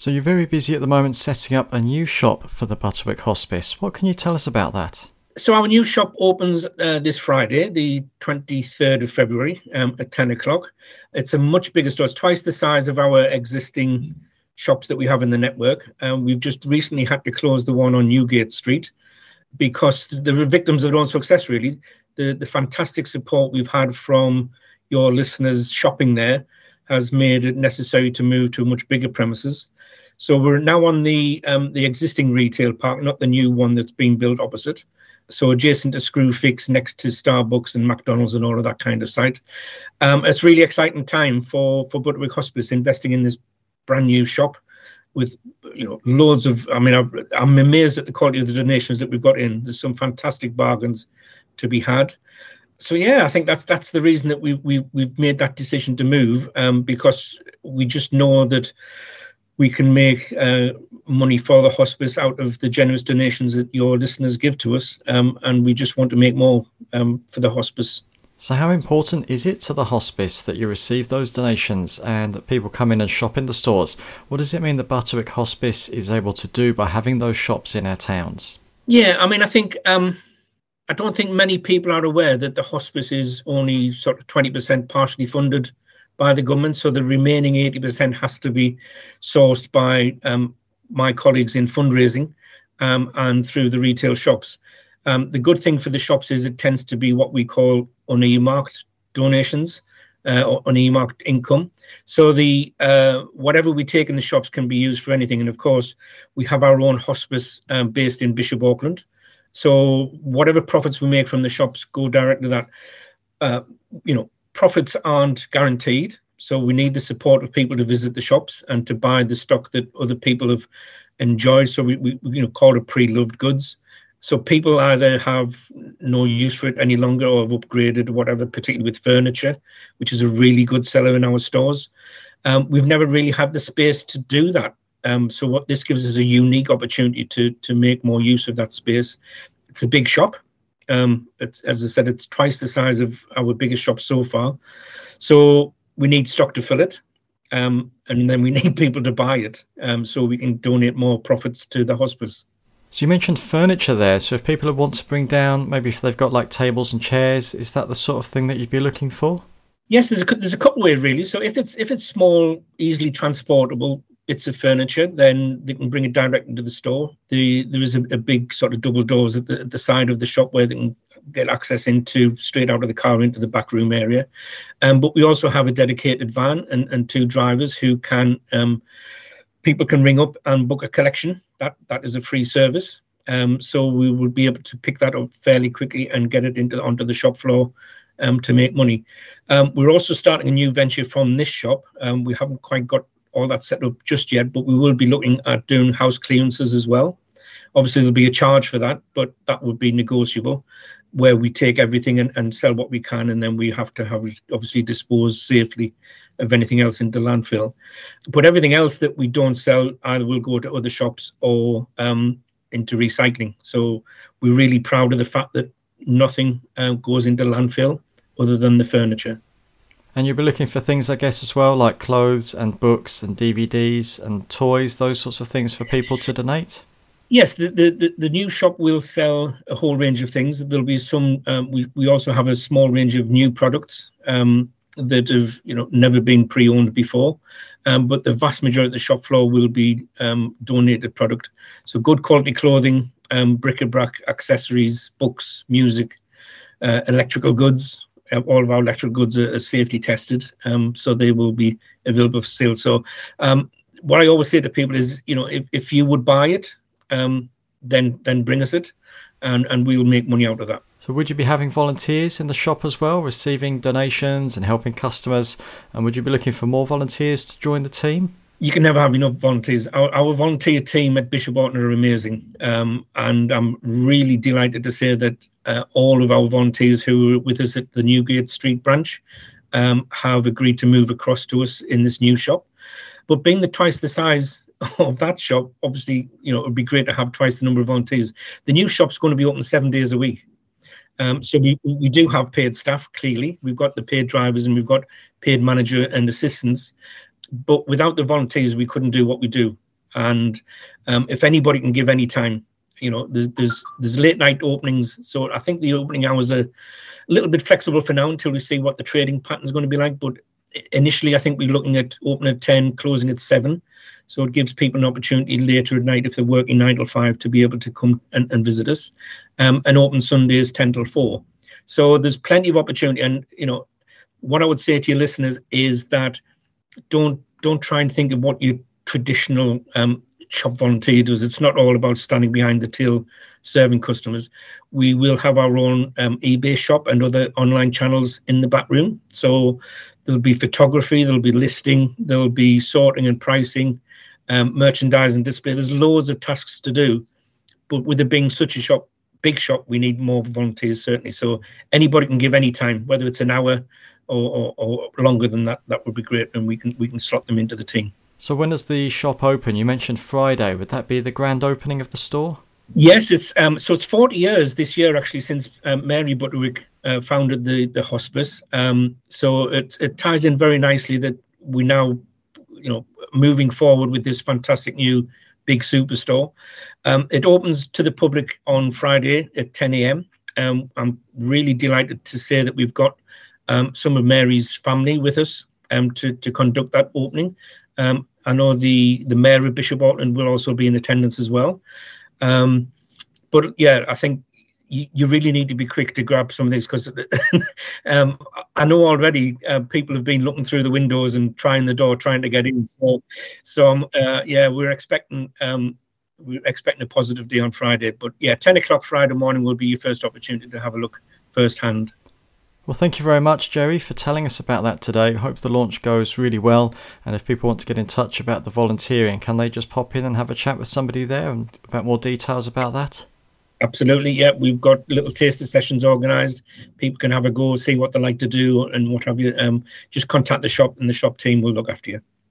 So you're very busy at the moment setting up a new shop for the Butterwick Hospice. What can you tell us about that? So our new shop opens uh, this Friday, the 23rd of February, um, at 10 o'clock. It's a much bigger store. It's twice the size of our existing shops that we have in the network. Um, we've just recently had to close the one on Newgate Street because the victims of their own success, really. The, the fantastic support we've had from your listeners shopping there has made it necessary to move to much bigger premises. So we're now on the um, the existing retail park, not the new one that's being built opposite so adjacent to Screwfix, next to Starbucks and McDonald's and all of that kind of site. Um, it's really exciting time for for Butterwick Hospice investing in this brand new shop with you know loads of. I mean, i am amazed at the quality of the donations that we've got in. There's some fantastic bargains to be had. So yeah, I think that's that's the reason that we we we've made that decision to move um, because we just know that we can make uh, money for the hospice out of the generous donations that your listeners give to us, um, and we just want to make more um, for the hospice. So, how important is it to the hospice that you receive those donations and that people come in and shop in the stores? What does it mean that Butterwick Hospice is able to do by having those shops in our towns? Yeah, I mean, I think um, I don't think many people are aware that the hospice is only sort of twenty percent partially funded by the government. So the remaining 80% has to be sourced by um, my colleagues in fundraising um, and through the retail shops. Um, the good thing for the shops is it tends to be what we call unearmarked donations uh, or unearmarked income. So the uh, whatever we take in the shops can be used for anything. And of course, we have our own hospice um, based in Bishop Auckland. So whatever profits we make from the shops go direct to that. Uh, you know, profits aren't guaranteed. So we need the support of people to visit the shops and to buy the stock that other people have enjoyed. So we, we you know call it pre-loved goods. So people either have no use for it any longer or have upgraded or whatever, particularly with furniture, which is a really good seller in our stores. Um, we've never really had the space to do that. Um, so what this gives us a unique opportunity to to make more use of that space. It's a big shop. Um, it's, as I said, it's twice the size of our biggest shop so far. So we need stock to fill it. Um, and then we need people to buy it um, so we can donate more profits to the hospice. So you mentioned furniture there. So if people want to bring down, maybe if they've got like tables and chairs, is that the sort of thing that you'd be looking for? Yes, there's a there's a couple ways really. So if it's if it's small, easily transportable, bits of furniture, then they can bring it direct into the store. The, there is a, a big sort of double doors at the, at the side of the shop where they can get access into straight out of the car into the back room area. Um, but we also have a dedicated van and, and two drivers who can um, people can ring up and book a collection. That that is a free service. Um, so we will be able to pick that up fairly quickly and get it into onto the shop floor um, to make money. Um, we're also starting a new venture from this shop. Um, we haven't quite got all that set up just yet, but we will be looking at doing house clearances as well. Obviously, there'll be a charge for that, but that would be negotiable, where we take everything and, and sell what we can, and then we have to have obviously dispose safely of anything else into landfill. But everything else that we don't sell either will go to other shops or um, into recycling. So we're really proud of the fact that nothing uh, goes into landfill other than the furniture. And you'll be looking for things, I guess, as well, like clothes and books and DVDs and toys, those sorts of things for people to donate? Yes, the, the, the, new shop will sell a whole range of things. There'll be some, um, we, we also have a small range of new products um, that have you know never been pre-owned before. Um, but the vast majority of the shop floor will be um, donated product. So good quality clothing, um, bric-a-brac, accessories, books, music, uh, electrical goods, all of our electrical goods are, are safety tested, um, so they will be available for sale. So, um, what I always say to people is, you know, if, if you would buy it, um, then then bring us it, and and we'll make money out of that. So, would you be having volunteers in the shop as well, receiving donations and helping customers? And would you be looking for more volunteers to join the team? You can never have enough volunteers. Our, our volunteer team at Bishop Auckland are amazing, um, and I'm really delighted to say that uh, all of our volunteers who are with us at the Newgate Street branch um, have agreed to move across to us in this new shop. But being the twice the size of that shop, obviously, you know, it would be great to have twice the number of volunteers. The new shop's going to be open seven days a week. Um, so we, we do have paid staff, clearly. We've got the paid drivers and we've got paid manager and assistants but without the volunteers, we couldn't do what we do. And um, if anybody can give any time, you know, there's there's there's late night openings. So I think the opening hours are a little bit flexible for now until we see what the trading pattern is going to be like. But initially, I think we're looking at opening at ten, closing at seven. So it gives people an opportunity later at night if they're working nine till five to be able to come and, and visit us, um, and open Sundays ten till four. So there's plenty of opportunity, and you know, what I would say to your listeners is that don't don't try and think of what your traditional um, shop volunteer does. It's not all about standing behind the till serving customers. We will have our own um, eBay shop and other online channels in the back room. So there'll be photography, there'll be listing, there'll be sorting and pricing, um, merchandise and display. There's loads of tasks to do. But with it being such a shop, big shop, we need more volunteers certainly. So anybody can give any time, whether it's an hour or, or, or longer than that, that would be great, and we can we can slot them into the team. So when does the shop open? You mentioned Friday. Would that be the grand opening of the store? Yes, it's um, so it's 40 years this year actually since um, Mary Butterwick uh, founded the the hospice. Um, so it it ties in very nicely that we now, you know, moving forward with this fantastic new big superstore. Um, it opens to the public on Friday at 10 a.m. Um, I'm really delighted to say that we've got um, some of Mary's family with us um, to to conduct that opening. Um, I know the the mayor of Bishop Auckland will also be in attendance as well. Um, but yeah, I think you, you, really need to be quick to grab some of these because um, I know already uh, people have been looking through the windows and trying the door, trying to get in. So, so um, uh, yeah, we're expecting we're expecting a positive day on Friday. But yeah, ten o'clock Friday morning will be your first opportunity to have a look firsthand. Well, thank you very much, Jerry, for telling us about that today. Hope the launch goes really well. And if people want to get in touch about the volunteering, can they just pop in and have a chat with somebody there and about more details about that? Absolutely, yeah. We've got little taster sessions organised. People can have a go, see what they like to do, and what have you. Um, just contact the shop, and the shop team will look after you.